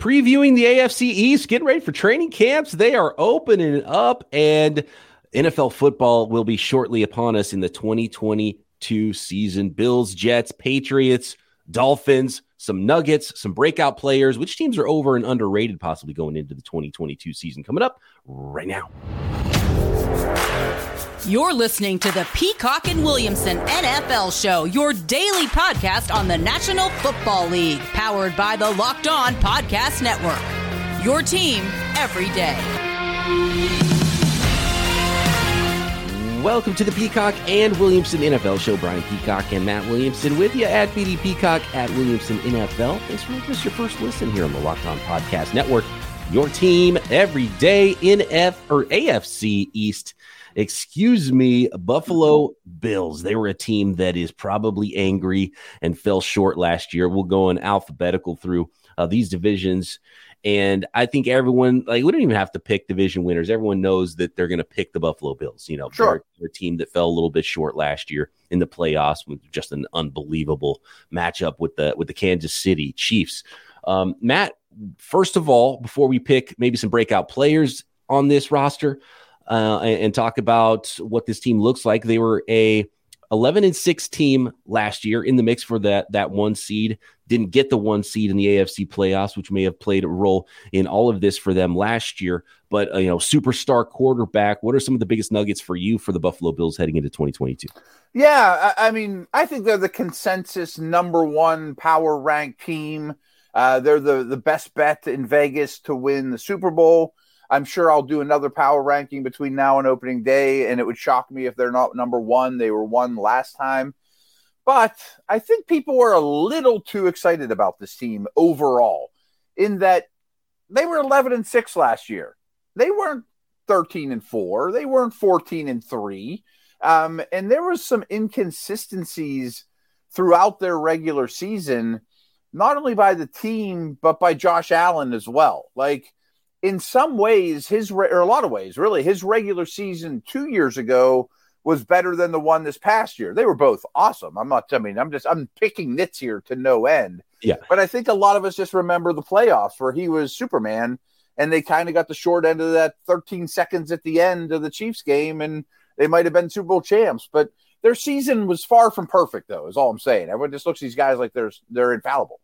previewing the AFC East, getting ready for training camps. They are opening up, and NFL football will be shortly upon us in the 2022 season. Bills, Jets, Patriots, Dolphins, some Nuggets, some breakout players. Which teams are over and underrated possibly going into the 2022 season? Coming up right now. You're listening to the Peacock and Williamson NFL Show, your daily podcast on the National Football League, powered by the Locked On Podcast Network. Your team every day. Welcome to the Peacock and Williamson NFL Show. Brian Peacock and Matt Williamson with you at BD Peacock at Williamson NFL. Thanks for making us your first listen here on the Locked On Podcast Network. Your team every day in F or AFC East excuse me, Buffalo Bills. They were a team that is probably angry and fell short last year. We'll go in alphabetical through uh, these divisions. And I think everyone, like, we don't even have to pick division winners. Everyone knows that they're going to pick the Buffalo Bills. You know, sure. they're, a team that fell a little bit short last year in the playoffs with just an unbelievable matchup with the with the Kansas City Chiefs. Um, Matt, first of all, before we pick maybe some breakout players on this roster, uh, and, and talk about what this team looks like. They were a 11 and 6 team last year in the mix for that that one seed. Didn't get the one seed in the AFC playoffs which may have played a role in all of this for them last year. But uh, you know superstar quarterback what are some of the biggest nuggets for you for the Buffalo Bills heading into 2022 yeah I, I mean I think they're the consensus number 1 power rank team. Uh, they're the the best bet in Vegas to win the Super Bowl I'm sure I'll do another power ranking between now and opening day, and it would shock me if they're not number one. They were one last time. But I think people were a little too excited about this team overall, in that they were 11 and 6 last year. They weren't 13 and 4, they weren't 14 and 3. Um, and there was some inconsistencies throughout their regular season, not only by the team, but by Josh Allen as well. Like, in some ways, his or a lot of ways, really, his regular season two years ago was better than the one this past year. They were both awesome. I'm not. I mean, I'm just I'm picking nits here to no end. Yeah. But I think a lot of us just remember the playoffs where he was Superman, and they kind of got the short end of that 13 seconds at the end of the Chiefs game, and they might have been Super Bowl champs. But their season was far from perfect, though. Is all I'm saying. Everyone just looks at these guys like they're they're infallible.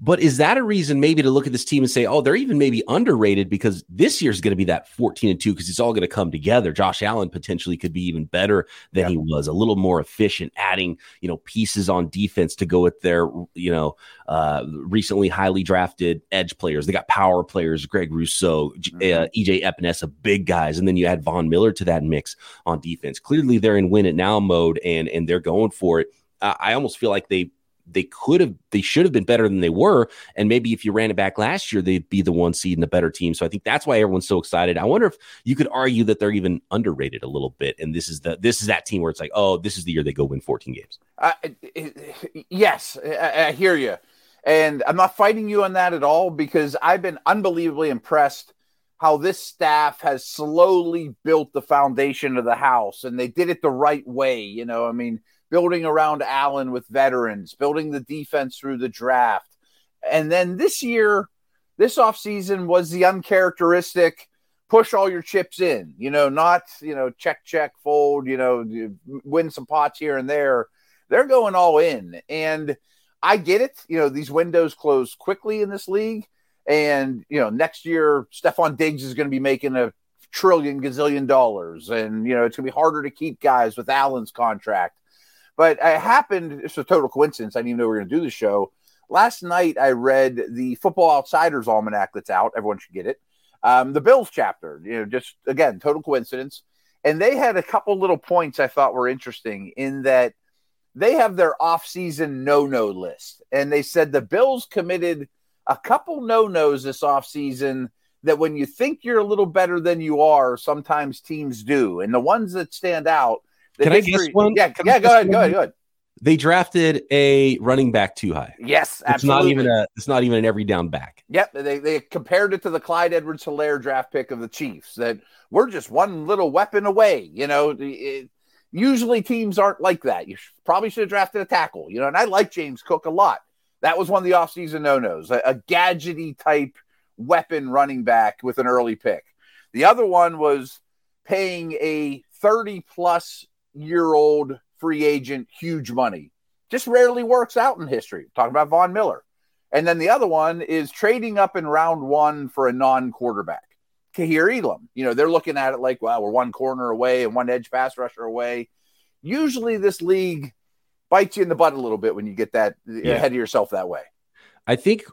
But is that a reason maybe to look at this team and say, oh, they're even maybe underrated because this year's going to be that 14 and 2 because it's all going to come together. Josh Allen potentially could be even better than yeah. he was, a little more efficient, adding, you know, pieces on defense to go with their, you know, uh, recently highly drafted edge players. They got power players, Greg Rousseau, mm-hmm. uh, EJ Epenesa, big guys. And then you add Von Miller to that mix on defense. Clearly they're in win it now mode and, and they're going for it. Uh, I almost feel like they they could have they should have been better than they were. And maybe if you ran it back last year they'd be the one seed and the better team. So i think that's why everyone's so excited. I wonder if you could argue that they're even underrated a little bit. And this is the this is that team where it's like oh this is the year they go win 14 games. Uh, yes I, I hear you. And i'm not fighting you on that at all because i've been unbelievably impressed how this staff has slowly built the foundation of the house and they did it the right way. You know i mean building around Allen with veterans, building the defense through the draft. And then this year, this offseason was the uncharacteristic push all your chips in, you know, not, you know, check, check, fold, you know, win some pots here and there. They're going all in. And I get it. You know, these windows close quickly in this league. And, you know, next year, Stefon Diggs is going to be making a trillion gazillion dollars. And, you know, it's going to be harder to keep guys with Allen's contract. But it happened, it's a total coincidence. I didn't even know we were going to do the show. Last night, I read the Football Outsiders Almanac that's out. Everyone should get it. Um, the Bills chapter, you know, just again, total coincidence. And they had a couple little points I thought were interesting in that they have their off-season no-no list. And they said the Bills committed a couple no-nos this off-season that when you think you're a little better than you are, sometimes teams do. And the ones that stand out – can history, I guess one? Yeah, yeah. Go ahead, go ahead, go ahead. They drafted a running back too high. Yes, absolutely. It's not even a. It's not even an every down back. Yep, they they compared it to the Clyde Edwards-Helaire draft pick of the Chiefs. That we're just one little weapon away. You know, it, usually teams aren't like that. You probably should have drafted a tackle. You know, and I like James Cook a lot. That was one of the offseason no nos, a, a gadgety type weapon running back with an early pick. The other one was paying a 30 plus year old free agent huge money. Just rarely works out in history. Talking about Von Miller. And then the other one is trading up in round one for a non quarterback. Kaiir Elam. You know, they're looking at it like, well, we're one corner away and one edge pass rusher away. Usually this league bites you in the butt a little bit when you get that yeah. ahead of yourself that way. I think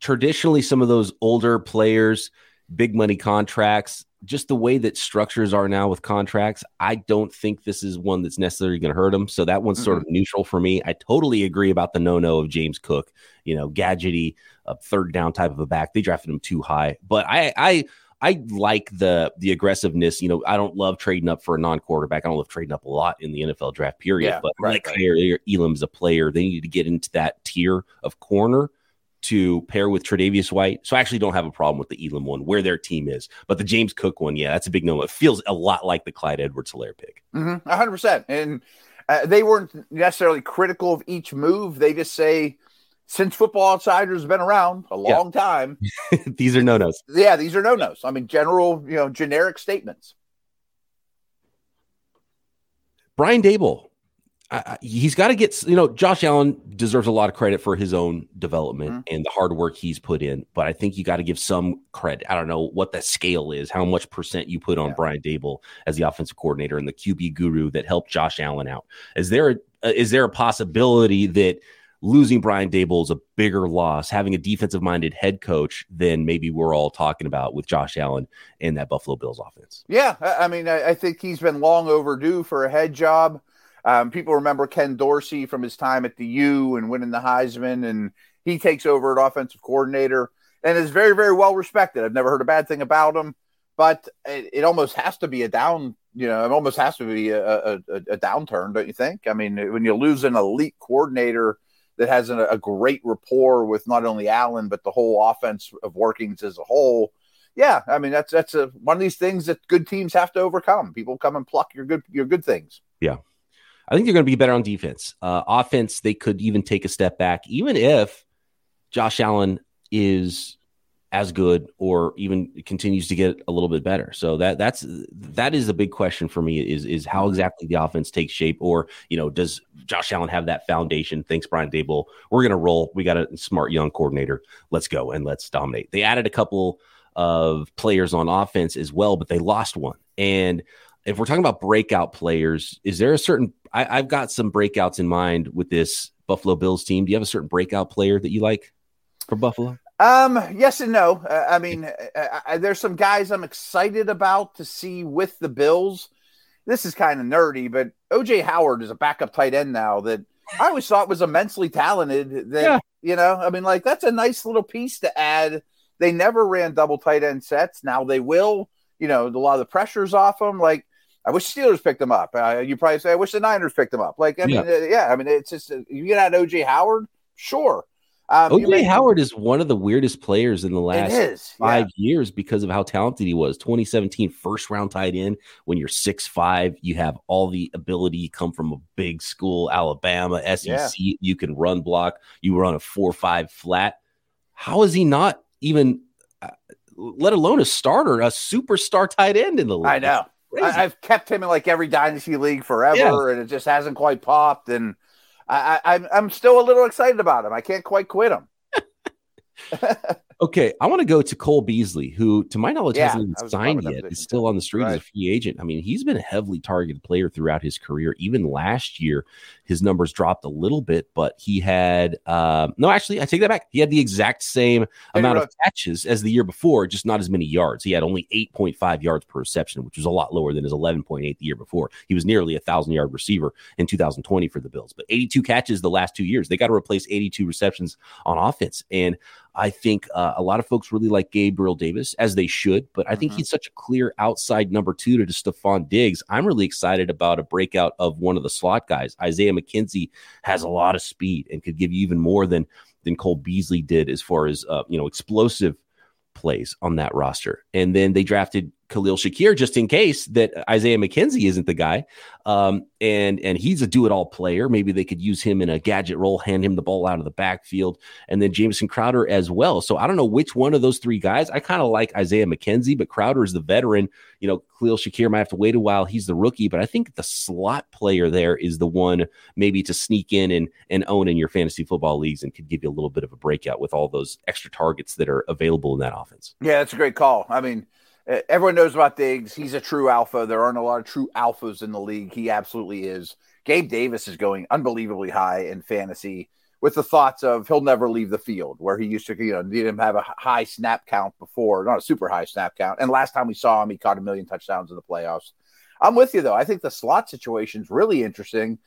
traditionally some of those older players, big money contracts, just the way that structures are now with contracts, I don't think this is one that's necessarily going to hurt them. So that one's mm-hmm. sort of neutral for me. I totally agree about the no no of James Cook, you know, gadgety, a third down type of a back. They drafted him too high, but I, I, I like the the aggressiveness. You know, I don't love trading up for a non quarterback. I don't love trading up a lot in the NFL draft period. Yeah, but right, like right. Elam's a player. They need to get into that tier of corner to pair with Tre'Davious White. So I actually don't have a problem with the Elam one where their team is. But the James Cook one, yeah, that's a big no. It feels a lot like the Clyde Edwards Helaire pick. Mm-hmm, 100%. And uh, they weren't necessarily critical of each move. They just say, since Football Outsiders has been around a long yeah. time, these are no nos. Yeah, these are no nos. I mean, general, you know, generic statements. Brian Daboll, uh, he's got to get, you know, Josh Allen deserves a lot of credit for his own development mm-hmm. and the hard work he's put in. But I think you got to give some credit. I don't know what the scale is, how much percent you put on yeah. Brian Daboll as the offensive coordinator and the QB guru that helped Josh Allen out. Is there a, uh, is there a possibility that losing Brian Daboll is a bigger loss, having a defensive minded head coach than maybe we're all talking about with Josh Allen and that Buffalo Bills offense. Yeah. I mean, I think he's been long overdue for a head job. Um, people remember Ken Dorsey from his time at the U and winning the Heisman, and he takes over at offensive coordinator and is very, very well respected. I've never heard a bad thing about him, but it, it almost has to be a down. You know, it almost has to be a, a, a downturn, don't you think? I mean, when you lose an elite coordinator that has a, a great rapport with not only Allen but the whole offense of workings as a whole. Yeah, I mean that's that's a, one of these things that good teams have to overcome. People come and pluck your good your good things. Yeah, I think they're going to be better on defense. Uh, offense, they could even take a step back, even if Josh Allen is as good or even continues to get a little bit better. So that that's that is a big question for me is is how exactly the offense takes shape or you know does Josh Allen have that foundation? Thanks Brian Daboll. We're going to roll. We got a smart young coordinator. Let's go and let's dominate. They added a couple of players on offense as well, but they lost one. And if we're talking about breakout players, is there a certain I, I've got some breakouts in mind with this Buffalo Bills team. Do you have a certain breakout player that you like for Buffalo? Um, yes and no. Uh, I mean, uh, uh, there's some guys I'm excited about to see with the Bills. This is kind of nerdy, but OJ Howard is a backup tight end now that I always thought was immensely talented. That yeah. you know, I mean, like that's a nice little piece to add. They never ran double tight end sets. Now they will. You know, a lot of the pressure's off them. Like I wish Steelers picked them up. Uh, you probably say I wish the Niners picked them up. Like I mean, yeah, uh, yeah I mean, it's just uh, you get out OJ Howard, sure. Um, OJ Howard is one of the weirdest players in the last five yeah. years because of how talented he was. 2017 first round tight end. When you're six five, you have all the ability. You come from a big school, Alabama, SEC. Yeah. You can run block. You run a four five flat. How is he not even, uh, let alone a starter, a superstar tight end in the league? I know. I, have kept him in like every dynasty league forever, yeah. and it just hasn't quite popped. And I, I, I'm I'm still a little excited about him. I can't quite quit him. Okay, I want to go to Cole Beasley, who, to my knowledge, yeah, hasn't even signed yet. He's still on the street right. as a free agent. I mean, he's been a heavily targeted player throughout his career. Even last year, his numbers dropped a little bit, but he had um, no, actually, I take that back. He had the exact same amount of catches as the year before, just not as many yards. He had only 8.5 yards per reception, which was a lot lower than his 11.8 the year before. He was nearly a thousand yard receiver in 2020 for the Bills, but 82 catches the last two years. They got to replace 82 receptions on offense, and I think uh, a lot of folks really like Gabriel Davis, as they should, but I think mm-hmm. he's such a clear outside number two to Stefon Diggs. I'm really excited about a breakout of one of the slot guys. Isaiah McKenzie has a lot of speed and could give you even more than than Cole Beasley did as far as uh, you know explosive plays on that roster. And then they drafted Khalil Shakir just in case that Isaiah McKenzie isn't the guy. Um, and and he's a do it all player. Maybe they could use him in a gadget role, hand him the ball out of the backfield, and then Jamison Crowder as well. So I don't know which one of those three guys. I kind of like Isaiah McKenzie, but Crowder is the veteran. You know, Khalil Shakir might have to wait a while. He's the rookie, but I think the slot player there is the one maybe to sneak in and and own in your fantasy football leagues and could give you a little bit of a breakout with all those extra targets that are available in that offense. Yeah, that's a great call. I mean Uh, everyone knows about Diggs. He's a true alpha. There aren't a lot of true alphas in the league. He absolutely is. Gabe Davis is going unbelievably high in fantasy with the thoughts of he'll never leave the field where he used to, you know, need him have a high snap count before, not a super high snap count. And last time we saw him, he caught a million touchdowns in the playoffs. I'm with you though. I think the slot situation is really interesting.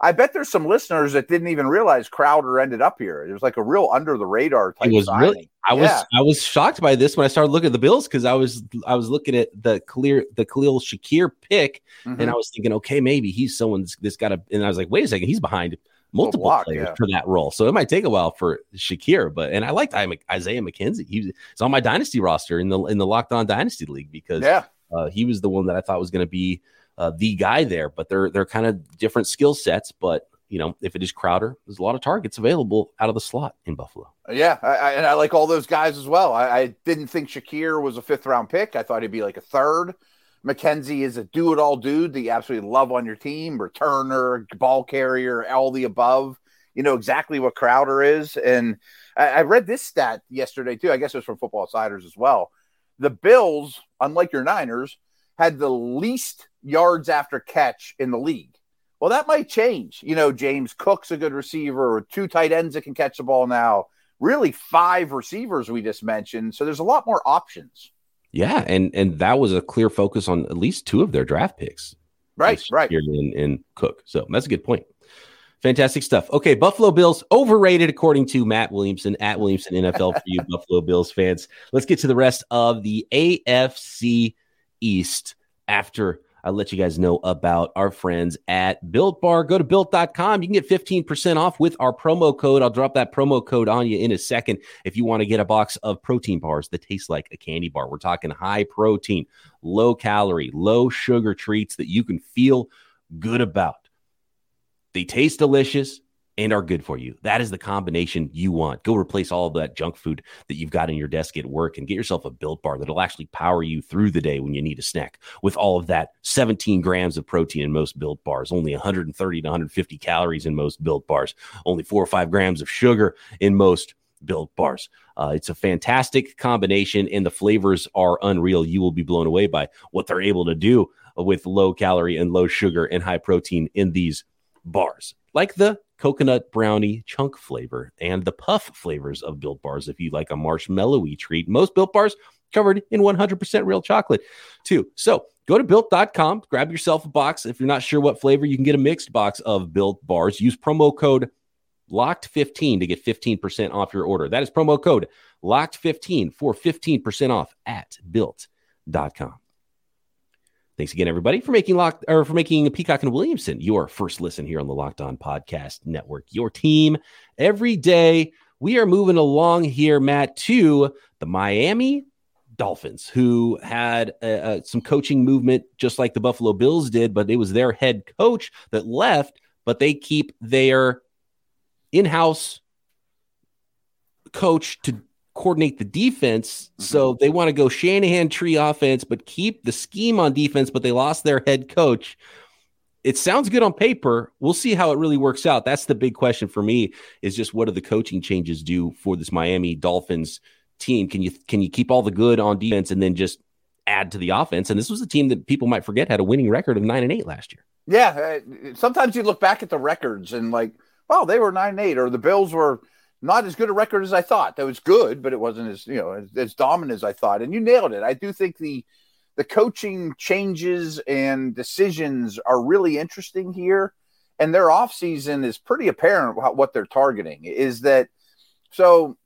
I bet there's some listeners that didn't even realize Crowder ended up here. It was like a real under the radar type. It was signing. really. I yeah. was I was shocked by this when I started looking at the Bills because I was I was looking at the clear the Khalil Shakir pick mm-hmm. and I was thinking, okay, maybe he's someone's this got to. And I was like, wait a second, he's behind multiple block, players yeah. for that role, so it might take a while for Shakir. But and I liked Isaiah McKenzie. He's on my dynasty roster in the in the Locked On Dynasty League because yeah. Uh, he was the one that I thought was going to be uh, the guy there. But they're they're kind of different skill sets, but you know, if it is Crowder, there's a lot of targets available out of the slot in Buffalo. Yeah, I, I, and I like all those guys as well. I, I, didn't think Shakir was a fifth round pick. I thought he'd be like a third. McKenzie is a do it all dude that you absolutely love on your team, returner, ball carrier, all the above. You know exactly what Crowder is. And I, I read this stat yesterday too. I guess it was from Football Outsiders as well. The Bills, unlike your Niners, had the least yards after catch in the league. Well, that might change. You know, James Cook's a good receiver, or two tight ends that can catch the ball now. Really, five receivers we just mentioned. So there's a lot more options. Yeah, and and that was a clear focus on at least two of their draft picks. Right, right. In, in Cook. So that's a good point. Fantastic stuff. Okay, Buffalo Bills overrated according to Matt Williamson at Williamson NFL for you Buffalo Bills fans. Let's get to the rest of the AFC East after I'll let you guys know about our friends at Built Bar. Go to built.com. You can get 15% off with our promo code. I'll drop that promo code on you in a second if you want to get a box of protein bars that taste like a candy bar. We're talking high protein, low calorie, low sugar treats that you can feel good about. They taste delicious and are good for you. That is the combination you want. Go replace all of that junk food that you've got in your desk at work and get yourself a built bar that'll actually power you through the day when you need a snack with all of that 17 grams of protein in most built bars, only 130 to 150 calories in most built bars, only four or five grams of sugar in most built bars. Uh, it's a fantastic combination, and the flavors are unreal. You will be blown away by what they're able to do with low calorie and low sugar and high protein in these bars, like the coconut brownie chunk flavor and the puff flavors of Built Bars if you like a marshmallowy treat. Most Built Bars covered in 100% real chocolate, too. So go to built.com, grab yourself a box. If you're not sure what flavor, you can get a mixed box of Built Bars. Use promo code LOCKED15 to get 15% off your order. That is promo code LOCKED15 for 15% off at built.com. Thanks again, everybody, for making lock or for making Peacock and Williamson your first listen here on the Locked On Podcast Network. Your team every day. We are moving along here, Matt, to the Miami Dolphins, who had uh, some coaching movement just like the Buffalo Bills did, but it was their head coach that left, but they keep their in-house coach to coordinate the defense. Mm-hmm. So they want to go Shanahan tree offense, but keep the scheme on defense, but they lost their head coach. It sounds good on paper. We'll see how it really works out. That's the big question for me is just what do the coaching changes do for this Miami Dolphins team? Can you can you keep all the good on defense and then just add to the offense? And this was a team that people might forget had a winning record of 9 and 8 last year. Yeah, uh, sometimes you look back at the records and like, well, they were 9 and 8 or the Bills were not as good a record as I thought. That was good, but it wasn't as you know as, as, dominant as I thought. And you nailed it. I do think the the coaching changes and decisions are really interesting here, and their offseason is pretty apparent what they're targeting. Is that so?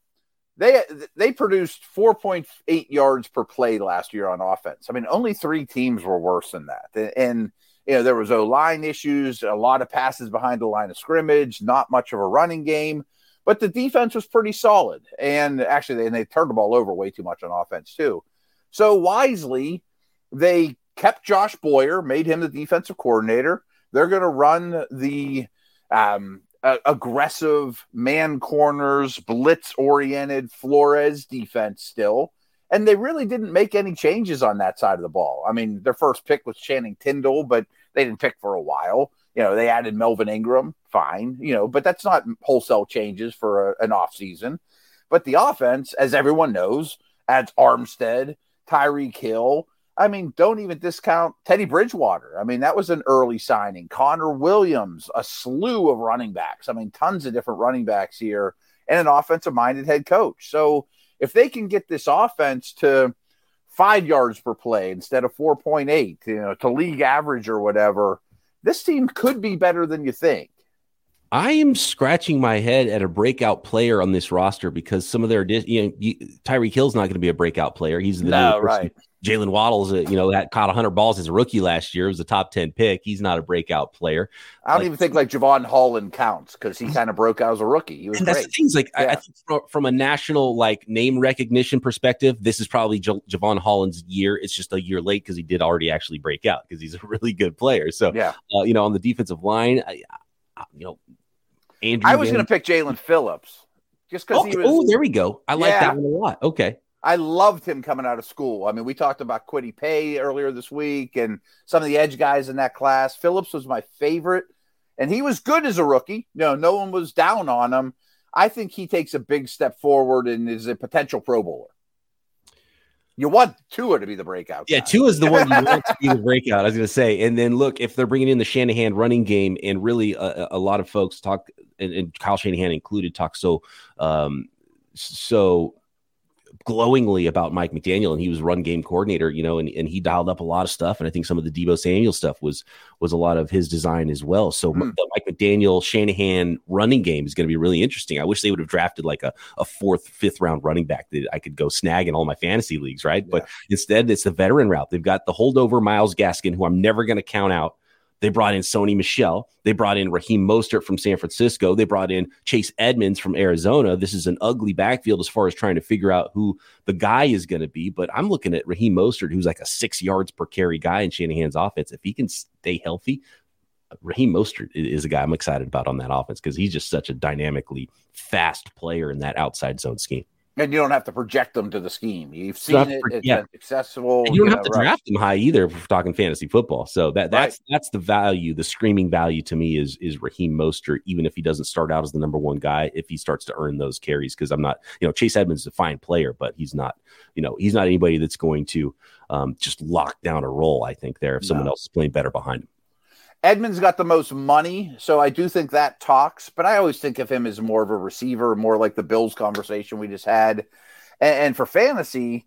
They they produced 4.8 yards per play last year on offense. I mean, only three teams were worse than that, and you know there was O line issues, a lot of passes behind the line of scrimmage, not much of a running game but the defense was pretty solid. And actually, they, and they turned the ball over way too much on offense, too. So wisely, They kept Josh Boyer, made him the defensive coordinator. They're going to run the um, uh, aggressive man corners, blitz oriented Flores defense still. And they really didn't make any changes on that side of the ball. I mean, their first pick was Channing Tindall, but they didn't pick for a while. You know, they added Melvin Ingram, fine, you know, but that's not wholesale changes for a, an offseason. But the offense, as everyone knows, adds Armstead, Tyreek Hill, I mean, don't even discount Teddy Bridgewater. I mean, that was an early signing. Connor Williams, a slew of running backs. I mean, tons of different running backs here, and an offensive minded head coach. So if they can get this offense to five yards per play instead of 4.8, you know, to league average or whatever, this team could be better than you think. I am scratching my head at a breakout player on this roster because some of their, you know, Tyreek Hill's not going to be a breakout player. He's the no, right. Jalen Waddle's, you know, that caught 100 balls as a rookie last year. It was a top 10 pick. He's not a breakout player. I don't like, even think like Jevon Holland counts because he kind of broke out as a rookie. He was and great. things like yeah. I, I, think from, from, a national like name recognition perspective, this is probably J- Jevon Holland's year. It's just a year late because he did already actually break out because he's a really good player. So, yeah, uh, you know, on the defensive line, I, you know, Andrew. I was going to pick Jaelan Phillips just because oh, he was. Oh, there we go. I like yeah. that one a lot. Okay. I loved him coming out of school. I mean, we talked about Kwity Paye earlier this week and some of the edge guys in that class. Phillips was my favorite, and he was good as a rookie. No, no one was down on him. I think he takes a big step forward and is a potential Pro Bowler. You want Tua to be the breakout. Yeah, Tua is the one you want to be the breakout. I was going to say, and then look if they're bringing in the Shanahan running game, and really a, a lot of folks talk, and, and, Kyle Shanahan included, talk so um, so glowingly about Mike McDaniel, and he was run game coordinator, you know, and, and he dialed up a lot of stuff. And I think some of the Deebo Samuel stuff was was a lot of his design as well. So mm. the Mike McDaniel Shanahan running game is going to be really interesting. I wish they would have drafted like a, a fourth, fifth round running back that I could go snag in all my fantasy leagues, right? Yeah. But instead, it's the veteran route. They've got the holdover Myles Gaskin, who I'm never going to count out. They brought in Sony Michel. They brought in Raheem Mostert from San Francisco. They brought in Chase Edmonds from Arizona. This is an ugly backfield as far as trying to figure out who the guy is going to be. But I'm looking at Raheem Mostert, who's like a six yards per carry guy in Shanahan's offense. If he can stay healthy, Raheem Mostert is a guy I'm excited about on that offense because he's just such a dynamically fast player in that outside zone scheme. And you don't have to project them to the scheme. You've seen it; it's yeah. successful. And you don't you have know, to right. draft them high either. If we're talking fantasy football, so that that's right. that's the value. The screaming value to me is is Raheem Mostert, even if he doesn't start out as the number one guy, if he starts to earn those carries. Because I'm not, you know, Chase Edmonds is a fine player, but he's not, you know, he's not anybody that's going to um, just lock down a role. I think there if someone else is playing better behind him. Edmonds got the most money, so I do think that talks. But I always think of him as more of a receiver, more like the Bills conversation we just had. And, and for fantasy,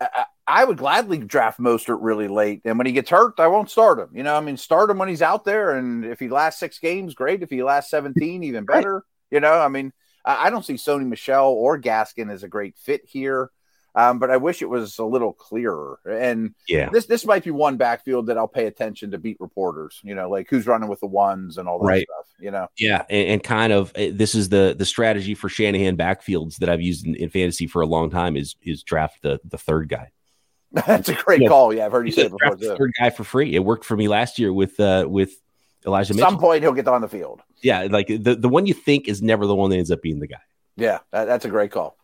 I, I, would gladly draft Mostert really late. And when he gets hurt, I won't start him. You know, I mean, start him when he's out there, and if he lasts six games, great. If he lasts seventeen, even better. You know, I mean, I, I don't see Sony Michel or Gaskin as a great fit here. Um, but I wish it was a little clearer. And yeah, this this might be one backfield that I'll pay attention to beat reporters. You know, like who's running with the ones and all that right. stuff. You know, yeah, and, and, kind of eh, this is the the strategy for Shanahan backfields that I've used in, in fantasy for a long time is is draft the the third guy. That's a great call. Yeah, I've heard you say it before. Too. Third guy for free. It worked for me last year with uh with Elijah. At Mitchell. some point he'll get on the field. Yeah, like the the one you think is never the one that ends up being the guy. Yeah, that, that's a great call.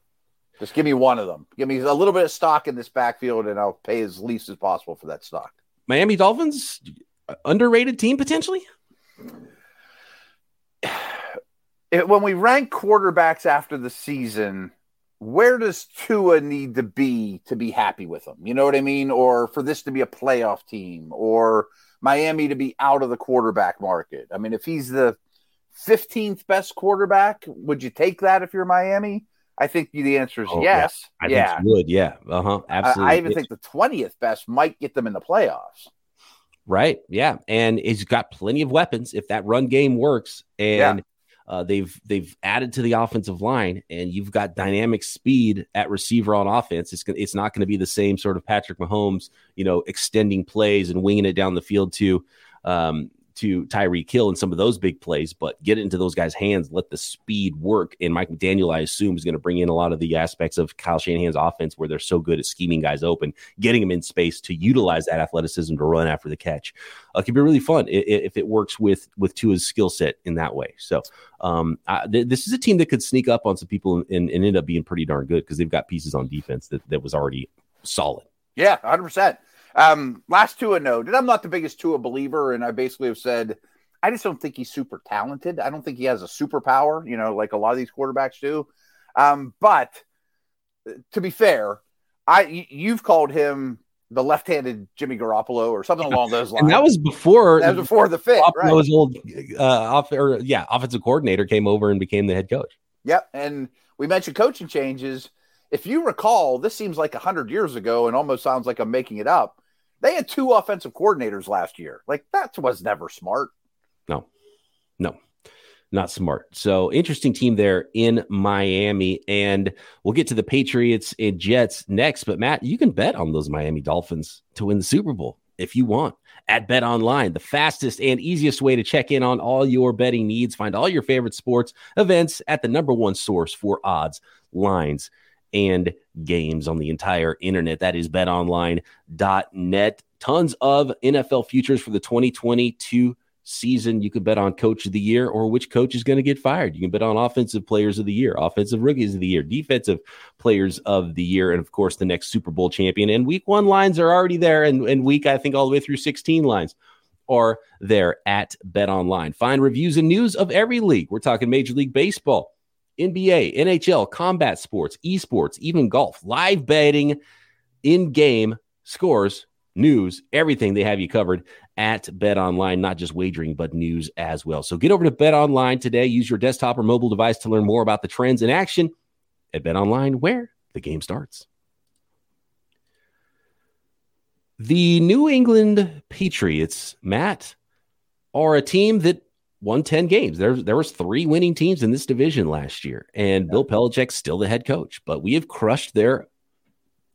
Just give me one of them. Give me a little bit of stock in this backfield, and I'll pay as least as possible for that stock. Miami Dolphins, underrated team potentially. It, when we rank quarterbacks after the season, where does Tua need to be to be happy with them? You know what I mean? Or for this to be a playoff team, or Miami to be out of the quarterback market. I mean, if he's the 15th best quarterback, would you take that if you're Miami? I think the answer is oh, yes. Yeah. I yeah. think would. Yeah. Uh huh. Absolutely. I, I even think the 20th best might get them in the playoffs. Right. Yeah. And he's got plenty of weapons if that run game works. And yeah. uh, they've they've added to the offensive line, and you've got dynamic speed at receiver on offense. It's it's not going to be the same sort of Patrick Mahomes, you know, extending plays and winging it down the field to um, to Tyreek Hill and some of those big plays, but get it into those guys' hands, let the speed work. And Mike McDaniel, I assume, is going to bring in a lot of the aspects of Kyle Shanahan's offense where they're so good at scheming guys open, getting them in space to utilize that athleticism to run after the catch. Uh, it can be really fun if, it works with with Tua's skill set in that way. So um, I, th- this is a team that could sneak up on some people and, and, and end up being pretty darn good because they've got pieces on defense that, that was already solid. Yeah, 100%. Um, last Tua note, and I'm not the biggest Tua believer, and I basically have said I just don't think he's super talented. I don't think he has a superpower, you know, like a lot of these quarterbacks do. Um, but uh, to be fair, I you've called him the left-handed Jimmy Garoppolo or something along those lines. And that was before that was before the fit. Right? Was old, uh, off or yeah, offensive coordinator came over and became the head coach. Yep, and we mentioned coaching changes. If you recall, this seems like hundred years ago, and almost sounds like I'm making it up. They had two offensive coordinators last year. Like that was never smart. No, no, not smart. So interesting team there in Miami. And we'll get to the Patriots and Jets next. But Matt, you can bet on those Miami Dolphins to win the Super Bowl if you want at Bet Online, the fastest and easiest way to check in on all your betting needs. Find all your favorite sports events at the number one source for odds, lines, and games on the entire internet. That is betonline.net. Tons of NFL futures for the 2022 season. You can bet on coach of the year or which coach is going to get fired. You can bet on offensive players of the year, offensive rookies of the year, defensive players of the year, and of course, the next Super Bowl champion. And week one lines are already there, and, and week, I think, all the way through 16 lines are there at Bet Online. Find reviews and news of every league. We're talking Major League Baseball. NBA, NHL, combat sports, esports, even golf, live betting, in game scores, news, everything they have you covered at Bet Online, not just wagering, but news as well. So get over to Bet Online today. Use your desktop or mobile device to learn more about the trends in action at Bet Online, where the game starts. The New England Patriots, Matt, are a team that won 10 games. There, there was three winning teams in this division last year, and yeah. Bill Belichick's still the head coach. But we have crushed their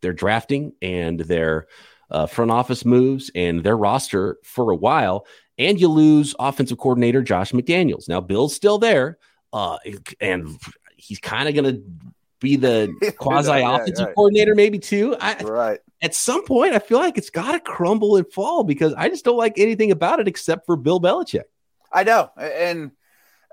their drafting and their uh, front office moves and their roster for a while. And you lose offensive coordinator Josh McDaniels. Now Bill's still there, uh, and he's kind of going to be the quasi offensive yeah, right. coordinator, maybe too. I, right. At some point, I feel like it's got to crumble and fall because I just don't like anything about it except for Bill Belichick. I know, and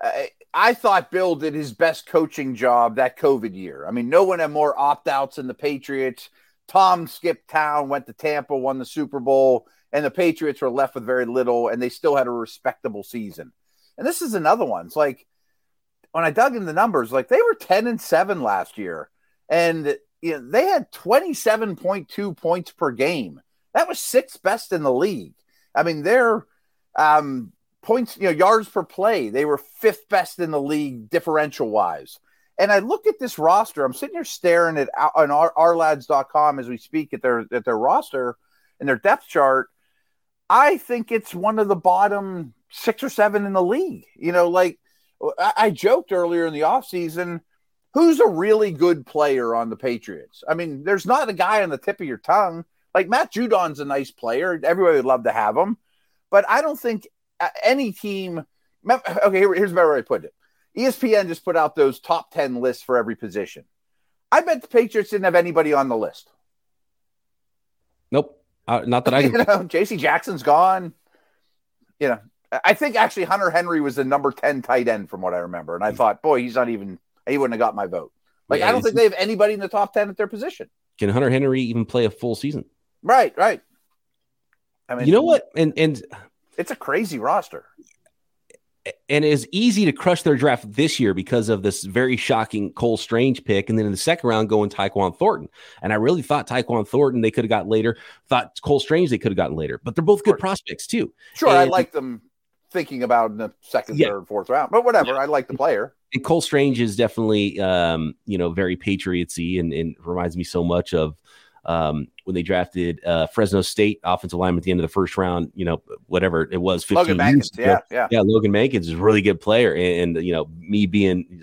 I, I thought Bill did his best coaching job that COVID year. I mean, no one had more opt outs than the Patriots. Tom skipped town, went to Tampa, won the Super Bowl, and the Patriots were left with very little, and they still had a respectable season. And this is another one. It's like when I dug in the numbers, like they were 10 and 7 last year, and you know, they had 27.2 points per game. That was sixth best in the league. I mean, they're um, points, you know, yards per play. They were fifth best in the league differential wise. And I look at this roster. I'm sitting here staring at uh, on our, ourlads.com as we speak at their at their roster and their depth chart. I think it's one of the bottom six or seven in the league. You know, like I, I joked earlier in the offseason, who's a really good player on the Patriots? I mean, there's not a guy on the tip of your tongue. Like Matt Judon's a nice player. Everybody would love to have him. But I don't think any team. Okay, here, here's where I put it. ESPN just put out those top 10 lists for every position. I bet the Patriots didn't have anybody on the list. Nope. Uh, not that I can. you know, JC Jackson's gone. You know, I think actually Hunter Henry was the number 10 tight end from what I remember. And I thought, boy, he's not even, he wouldn't have got my vote. Like, yeah, I don't think they have anybody in the top 10 at their position. Can Hunter Henry even play a full season? Right, right. I mean, you know what? And, and, it's a crazy roster. And it's easy to crush their draft this year because of this very shocking Cole Strange pick. And then in the second round, going Tyquan Thornton. And I really thought Tyquan Thornton they could have got later, thought Cole Strange they could have gotten later, but they're both good prospects too. Sure. And, I like them thinking about in the second, yeah. third, fourth round, but whatever. Yeah. I like the player. And Cole Strange is definitely, um, you know, very Patriotsy and, and reminds me so much of um, when they drafted uh, Fresno State offensive lineman at the end of the first round, you know, whatever it was, 15 Logan years ago. Yeah, yeah. Yeah, Logan Mankins is a really good player. And, and, you know, me being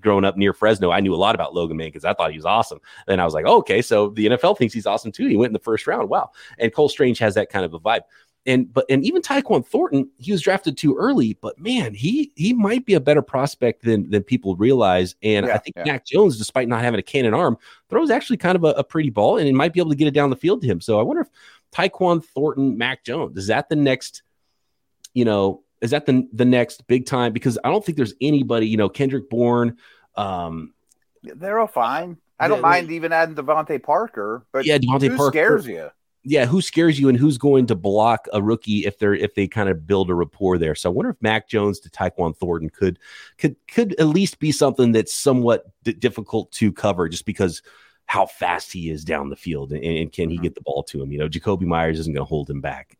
growing up near Fresno, I knew a lot about Logan Mankins. I thought he was awesome. And I was like, oh, okay, so the NFL thinks he's awesome too. He went in the first round. Wow. And Cole Strange has that kind of a vibe. And but and even Tyquan Thornton, he was drafted too early, but man, he he might be a better prospect than than people realize. And yeah, I think yeah. Mac Jones, despite not having a cannon arm, throws actually kind of a, a, pretty ball, and he might be able to get it down the field to him. So I wonder if Tyquan Thornton, Mac Jones, is that the next, you know, is that the the next big time? Because I don't think there's anybody, you know, Kendrick Bourne. Um, they're all fine. I don't mind even adding DeVante Parker, but yeah, DeVante Parker scares you yeah, who scares you and who's going to block a rookie if they're if they kind of build a rapport there. So I wonder if Mac Jones to Tyquan Thornton could could could at least be something that's somewhat d- difficult to cover just because how fast he is down the field and, and can he mm-hmm. get the ball to him. You know, Jakobi Myers isn't going to hold him back.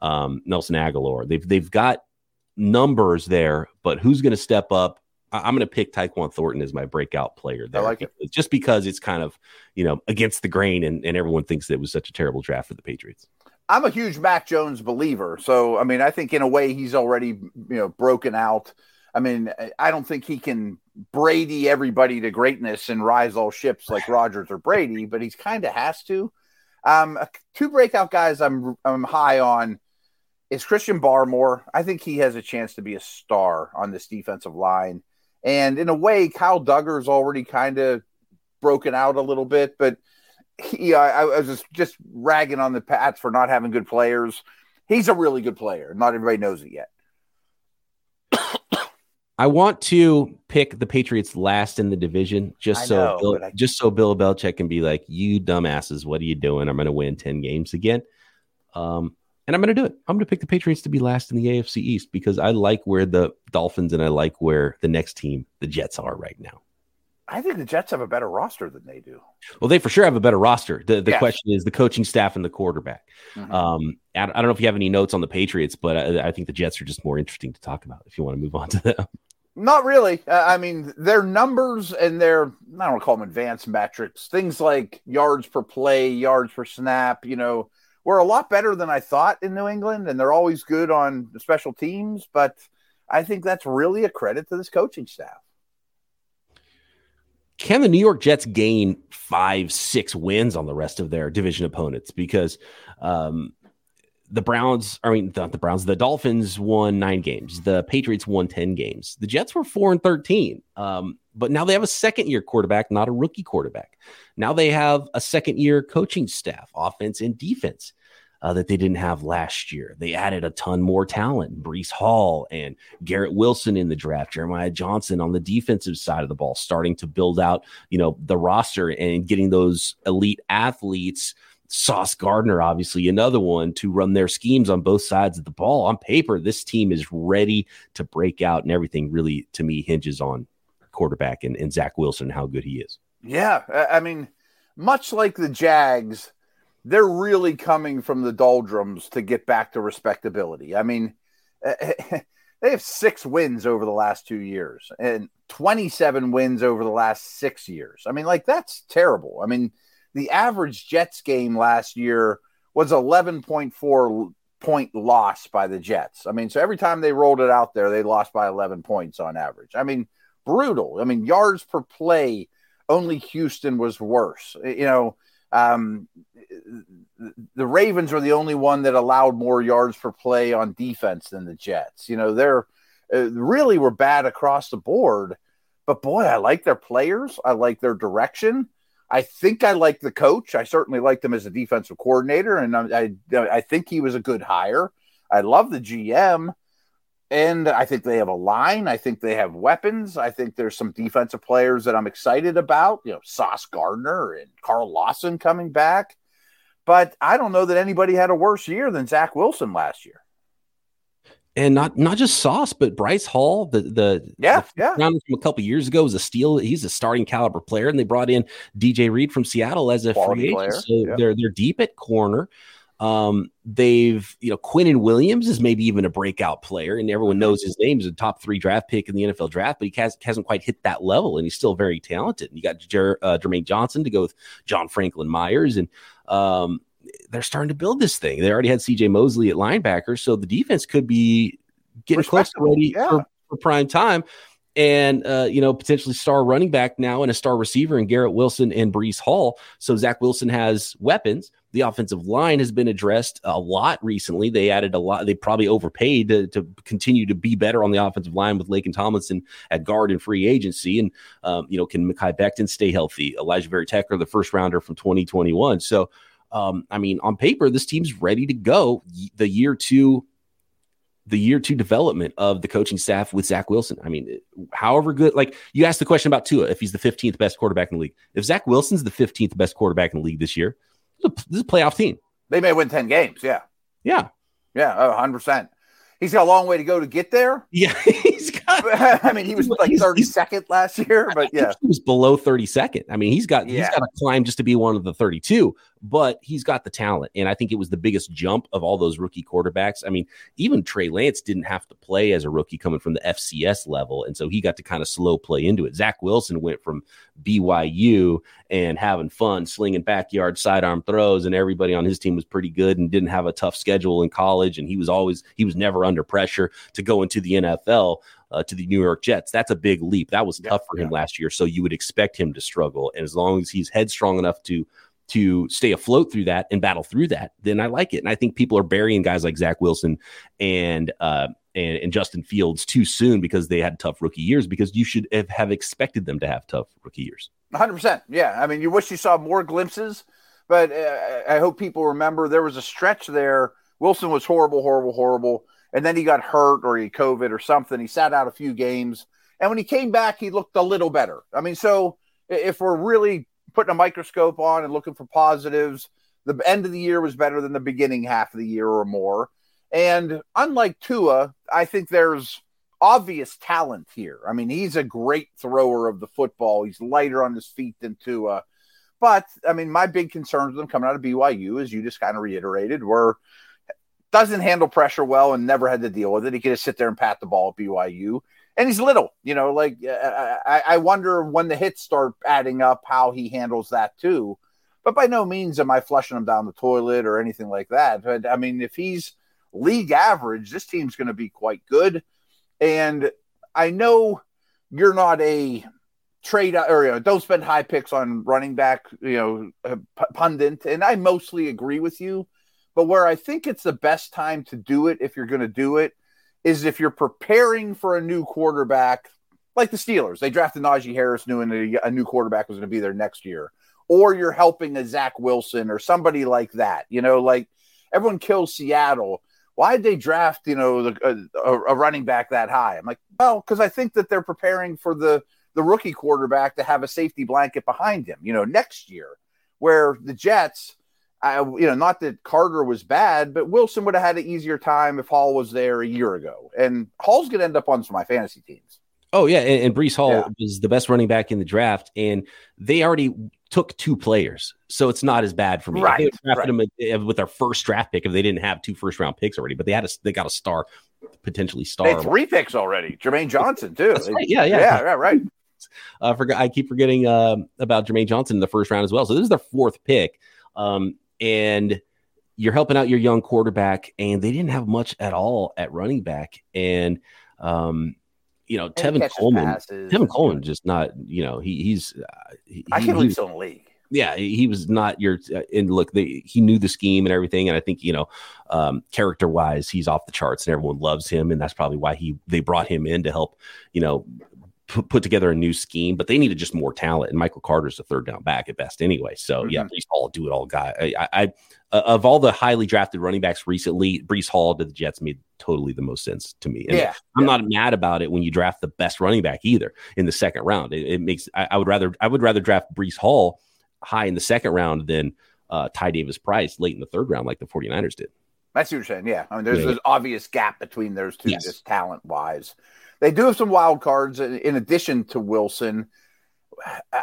Um, Nelson Agholor, they've they've got numbers there, but who's going to step up I'm going to pick Tyquan Thornton as my breakout player there. I like it. Just because it's kind of, you know, against the grain and, and everyone thinks that it was such a terrible draft for the Patriots. I'm a huge Mac Jones believer. So, I mean, I think in a way he's already, you know, broken out. I mean, I don't think he can Brady everybody to greatness and rise all ships like Rodgers or Brady, but he's kind of has to. Um, two breakout guys I'm I'm high on is Christian Barmore. I think he has a chance to be a star on this defensive line. And in a way, Kyle Dugger's already kind of broken out a little bit, but he, I, I was just, just ragging on the Pats for not having good players. He's a really good player. Not everybody knows it yet. I want to pick the Patriots last in the division, just so know, Bill, I... just so Bill Belichick can be like, "You dumbasses, what are you doing? I'm going to win ten games again." Um, and I'm going to do it. I'm going to pick the Patriots to be last in the AFC East because I like where the Dolphins and I like where the next team, the Jets, are right now. I think the Jets have a better roster than they do. Well, they for sure have a better roster. The, the yes. question is the coaching staff and the quarterback. Mm-hmm. Um, I, don't know if you have any notes on the Patriots, but I, I, think the Jets are just more interesting to talk about if you want to move on to them. Not really. Uh, I mean, their numbers and their, I don't want to call them advanced metrics, things like yards per play, yards per snap, you know, were a lot better than I thought in New England, and they're always good on special teams. But I think that's really a credit to this coaching staff. Can the New York Jets gain five, six wins on the rest of their division opponents? Because um, the Browns, I mean, the, the, Browns, the Dolphins won nine games. The Patriots won 10 games. The Jets were four and 13. Um, but now they have a second year quarterback, not a rookie quarterback. Now they have a second year coaching staff, offense and defense uh, that they didn't have last year. They added a ton more talent, Breece Hall and Garrett Wilson in the draft, Jeremiah Johnson on the defensive side of the ball, starting to build out, you know, the roster and getting those elite athletes. Sauce Gardner, obviously, another one to run their schemes on both sides of the ball. On paper, this team is ready to break out, and everything really, to me, hinges on quarterback and, and Zach Wilson, how good he is. Yeah. I mean, much like the Jags, they're really coming from the doldrums to get back to respectability. I mean, eh, eh, eh, they have six wins over the last two years and 27 wins over the last six years. I mean, like, that's terrible. I mean, the average Jets game last year was 11.4 point loss by the Jets. I mean, so every time they rolled it out there, they lost by 11 points on average. I mean, brutal. I mean, yards per play, only Houston was worse. You know, um, the Ravens were the only one that allowed more yards per play on defense than the Jets. You know, they're uh, really were bad across the board. But boy, I like their players. I like their direction. I think I like the coach. I certainly liked him as a defensive coordinator, and I, I, I think he was a good hire. I love the GM. And I think they have a line. I think they have weapons. I think there's some defensive players that I'm excited about. You know, Sauce Gardner and Carl Lawson coming back. But I don't know that anybody had a worse year than Zach Wilson last year. And not not just Sauce, but Bryce Hall, the the yeah the yeah from a couple years ago was a steal. He's a starting caliber player, and they brought in DJ Reed from Seattle as a Quality free agent. Player. So yeah. they're they're deep at corner. Um, they've, you know, Quinnen Williams is maybe even a breakout player, and everyone knows his name is a top three draft pick in the NFL draft, but he has, hasn't quite hit that level, and he's still very talented. You got Jer- uh, Jermaine Johnson to go with John Franklin Myers, and um, they're starting to build this thing. They already had CJ Mosley at linebacker, so the defense could be getting close to ready yeah. for, for prime time. And uh, you know potentially star running back now and a star receiver in Garrett Wilson and Breece Hall. So Zach Wilson has weapons. The offensive line has been addressed a lot recently. They added a lot. They probably overpaid to, to continue to be better on the offensive line with Laken Tomlinson at guard and free agency. And um, you know, can Mekhi Becton stay healthy? Alijah Vera-Tucker, the first rounder from 2021. So um, I mean, on paper, this team's ready to go. The year two the year two development of the coaching staff with Zach Wilson. I mean, however good, like you asked the question about Tua, if he's the 15th best quarterback in the league. If Zach Wilson's the 15th best quarterback in the league this year, this is a playoff team. They may win 10 games. Yeah. Yeah. Yeah. 100%. He's got a long way to go to get there. Yeah, he's got. I mean, he was like thirty second last year, but yeah, he was below thirty second. I mean, he's got yeah. he's got to climb just to be one of the thirty two but he's got the talent. And I think it was the biggest jump of all those rookie quarterbacks. I mean, even Trey Lance didn't have to play as a rookie coming from the FCS level. And so he got to kind of slow play into it. Zach Wilson went from BYU and having fun, slinging backyard sidearm throws, and everybody on his team was pretty good and didn't have a tough schedule in college. And he was always, he was never under pressure to go into the NFL. Uh, to the New York Jets. That's a big leap. That was yeah, tough for him last year. So you would expect him to struggle. And as long as he's headstrong enough to to stay afloat through that and battle through that, then I like it. And I think people are burying guys like Zach Wilson and uh, and, and Justin Fields too soon because they had tough rookie years. Because you should have, have expected them to have tough rookie years. 100. percent Yeah, I mean, you wish you saw more glimpses, but uh, I hope people remember there was a stretch there. Wilson was horrible, horrible, horrible, and then he got hurt or he COVID or something. He sat out a few games, and when he came back, he looked a little better. I mean, so if we're really putting a microscope on and looking for positives. The end of the year was better than the beginning half of the year or more. And unlike Tua, I think there's obvious talent here. I mean, he's a great thrower of the football. He's lighter on his feet than Tua. But I mean, my big concerns with him coming out of BYU, as you just kind of reiterated, were doesn't handle pressure well and never had to deal with it. He could just sit there and pat the ball at BYU and he's little, you know, like uh, I, I wonder when the hits start adding up how he handles that too. But by no means am I flushing him down the toilet or anything like that. But I mean, if he's league average, this team's going to be quite good. And I know you're not a trade or you know, don't spend high picks on running back, you know, uh, pundit. And I mostly agree with you. But where I think it's the best time to do it, if you're going to do it, is if you're preparing for a new quarterback, like the Steelers, they drafted Najee Harris, knowing a, a new quarterback was going to be there next year, or you're helping a Zach Wilson or somebody like that. You know, like everyone kills Seattle. Why did they draft, you know, the, uh, a, a running back that high? I'm like, well, because I think that they're preparing for the the rookie quarterback to have a safety blanket behind him, you know, next year. Where the Jets, I, you know, not that Carter was bad, but Wilson would have had an easier time if Hall was there a year ago. And Hall's going to end up on some of my fantasy teams. Oh yeah, and, and Breece Hall yeah. was the best running back in the draft, and they already took two players, so it's not as bad for me. Right, they drafted right. them with their first draft pick if they didn't have two first round picks already, but they had a they got a star, potentially star. They had three picks already. Jermaine Johnson too. Right. Yeah, yeah, yeah, yeah, right. I uh, forgot. I keep forgetting uh, about Jermaine Johnson in the first round as well. So this is their fourth pick. Um, and you're helping out your young quarterback, and they didn't have much at all at running back. And um, you know, Tevin Coleman, Tevin Coleman, just not. You know, he he's. Uh, he, I can't believe he's the league. Yeah, he was not your. Uh, and look, they, he knew the scheme and everything, and I think you know, um, character wise, he's off the charts, and everyone loves him, and that's probably why he they brought him in to help, you know, put together a new scheme, but they needed just more talent. And Michael Carter's a third down back at best anyway. So mm-hmm. yeah, Breece Hall do it all guy. I, I, I uh, of all the highly drafted running backs recently, Breece Hall to the Jets made totally the most sense to me. And yeah, I'm yeah. not mad about it when you draft the best running back either in the second round. It, it makes I, I, would rather I would rather draft Breece Hall high in the second round than uh, Ty Davis Price late in the third round like the 49ers did. That's what you're saying. Yeah. I mean, there's yeah. an obvious gap between those two, yes. just talent wise. They do have some wild cards in addition to Wilson.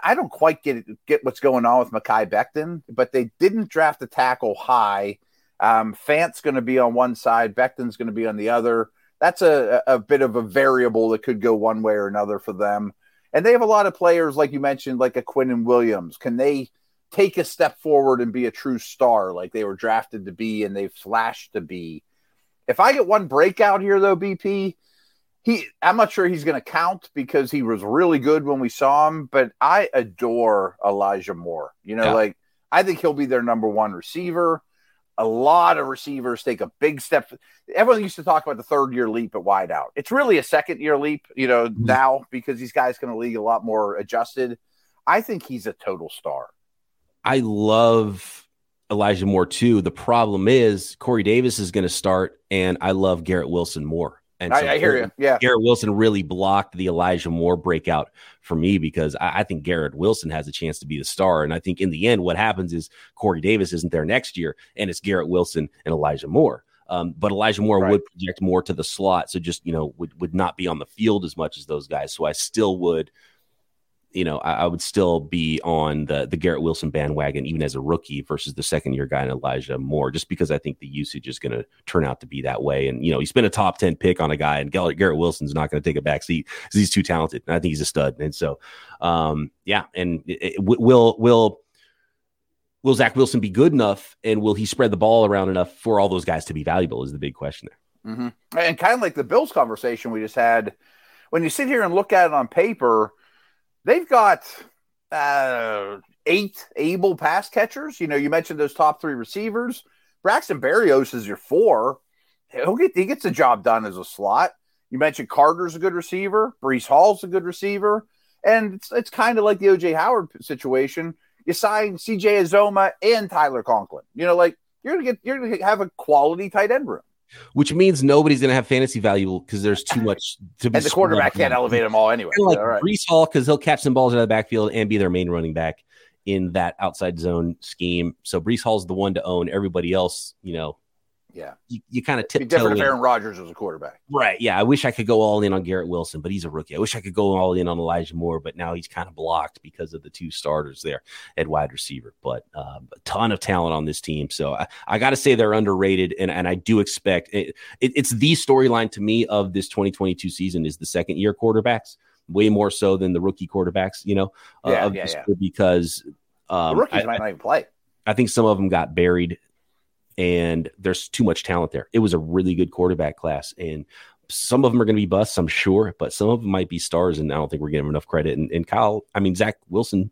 I don't quite get get what's going on with Mekhi Becton, but they didn't draft a tackle high. Um, Fant's going to be on one side, Becton's going to be on the other. That's a, a bit of a variable that could go one way or another for them. And they have a lot of players, like you mentioned, like a Quinnen Williams. Can they take a step forward and be a true star like they were drafted to be and they've flashed to be? If I get one breakout here, though, BP, he I'm not sure he's going to count because he was really good when we saw him, but I adore Elijah Moore. You know, yeah. like I think he'll be their number one receiver. A lot of receivers take a big step. Everyone used to talk about the third year leap at wideout. It's really a second year leap, you know, mm-hmm. now because these guys can league a lot more adjusted. I think he's a total star. I love Elijah Moore too. The problem is Corey Davis is going to start, and I love Garrett Wilson more. And so I, I, hear you. Yeah. Garrett Wilson really blocked the Elijah Moore breakout for me because I, I, think Garrett Wilson has a chance to be the star. And I think in the end, what happens is Corey Davis isn't there next year, and it's Garrett Wilson and Elijah Moore. Um, but Elijah Moore right. would project more to the slot, so just you know would would not be on the field as much as those guys. So I still would you know, I, I, would still be on the the Garrett Wilson bandwagon, even as a rookie, versus the second year guy in Elijah Moore, just because I think the usage is going to turn out to be that way. And you know, he spent a top ten pick on a guy, and Garrett Wilson's not going to take a back seat because he's too talented. And I think he's a stud. And so, um, yeah, and it, it, will will will Zach Wilson be good enough, and will he spread the ball around enough for all those guys to be valuable? Is the big question there. Mm-hmm. And kind of like the Bills conversation we just had, when you sit here and look at it on paper they've got uh, eight able pass catchers. You know, you mentioned those top three receivers. Braxton Berrios is your four. He'll get he gets the job done as a slot. You mentioned Carter's a good receiver. Breece Hall's a good receiver. And it's, it's kind of like the OJ Howard situation. You sign CJ Uzomah and Tyler Conklin. You know, like you're gonna get you're gonna have a quality tight end room which means nobody's going to have fantasy value because there's too much to be. And the quarterback can't elevate them all anyway. Like all right. Breece Hall because he'll catch some balls out of the backfield and be their main running back in that outside zone scheme. So Breece Hall's the one to own. Everybody else, you know, yeah, you, you kind of tip. Different if Aaron Rodgers was a quarterback, right? Yeah, I wish I could go all in on Garrett Wilson, but he's a rookie. I wish I could go all in on Elijah Moore, but now he's kind of blocked because of the two starters there at wide receiver. But um, a ton of talent on this team, so I, I got to say they're underrated, and and I do expect it, it, it's the storyline to me of this 2022 season is the second year quarterbacks way more so than the rookie quarterbacks. You know, uh, yeah, yeah, yeah. because um, the rookies I, might not even play. I think some of them got buried and there's too much talent there. It was a really good quarterback class, and some of them are going to be busts, I'm sure, but some of them might be stars, and I don't think we're getting enough credit. And, and Kyle, I mean, Zach Wilson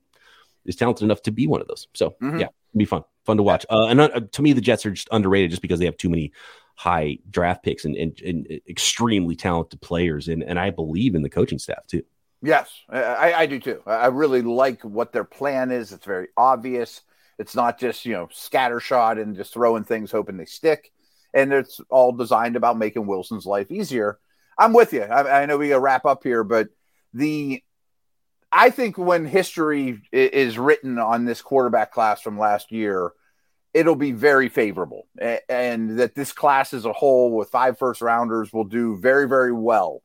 is talented enough to be one of those. So mm-hmm. yeah, be fun, fun to watch. Uh, and uh, to me, the Jets are just underrated just because they have too many high draft picks and, and, and extremely talented players, and and I believe in the coaching staff too. Yes, I, I do too. I really like what their plan is. It's very obvious. It's not just, you know, scattershot and just throwing things hoping they stick. And it's all designed about making Wilson's life easier. I'm with you. I, I know we got to wrap up here, but the I think when history is written on this quarterback class from last year, it'll be very favorable, and that this class as a whole, with five first rounders, will do very, very well.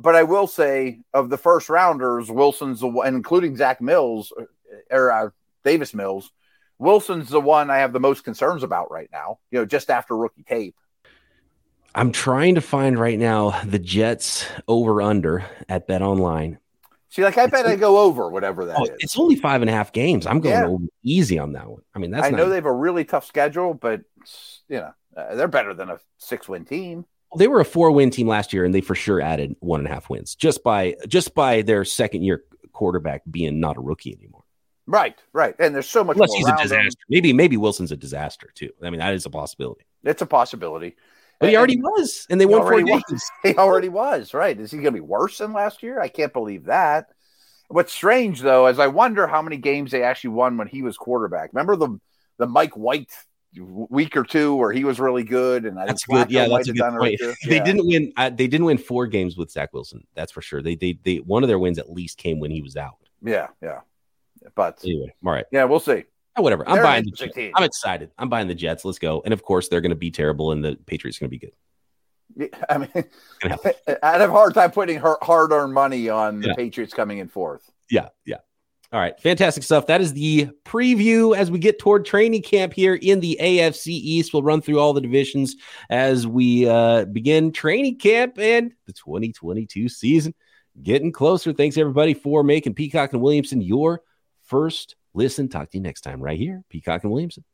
But I will say, of the first rounders, Wilson's including Zach Mills or uh, Davis Mills, Wilson's the one I have the most concerns about right now, you know, just after rookie tape. I'm trying to find right now the Jets over under at Bet Online. See, like I bet I go over whatever that oh, is. It's only five and a half games. I'm going yeah. over easy on that one. I mean, that's I know they have a really tough schedule, but you know uh, they're better than a six win team. They were a four win team last year, and they for sure added one and a half wins just by just by their second year quarterback being not a rookie anymore. Right, right. And there's so much Unless he's a disaster. Him. Maybe maybe Wilson's a disaster too. I mean, that is a possibility. It's a possibility. But he already was, and they won four games. Was. He already was, right. Is he going to be worse than last year? I can't believe that. What's strange though is I wonder how many games they actually won when he was quarterback. Remember the the Mike White week or two where he was really good, and I that's good. Yeah, that's a good point. they didn't win. Uh, they didn't win four games with Zach Wilson. That's for sure. They they they one of their wins at least came when he was out. Yeah, yeah. But anyway, all right. Yeah, we'll see. Oh, whatever. I'm they're buying the Jets. I'm excited. I'm buying the Jets. Let's go. And of course, they're going to be terrible, and the Patriots are going to be good. Yeah, I mean, I'd have a hard time putting hard earned money on the. Patriots coming in fourth. Yeah, yeah. All right, fantastic stuff. That is the preview as we get toward training camp here in the AFC East. We'll run through all the divisions as we uh, begin training camp and the 2022 season getting closer. Thanks everybody for making Peacock and Williamson your first listen. Talk to you next time right here, Peacock and Williamson.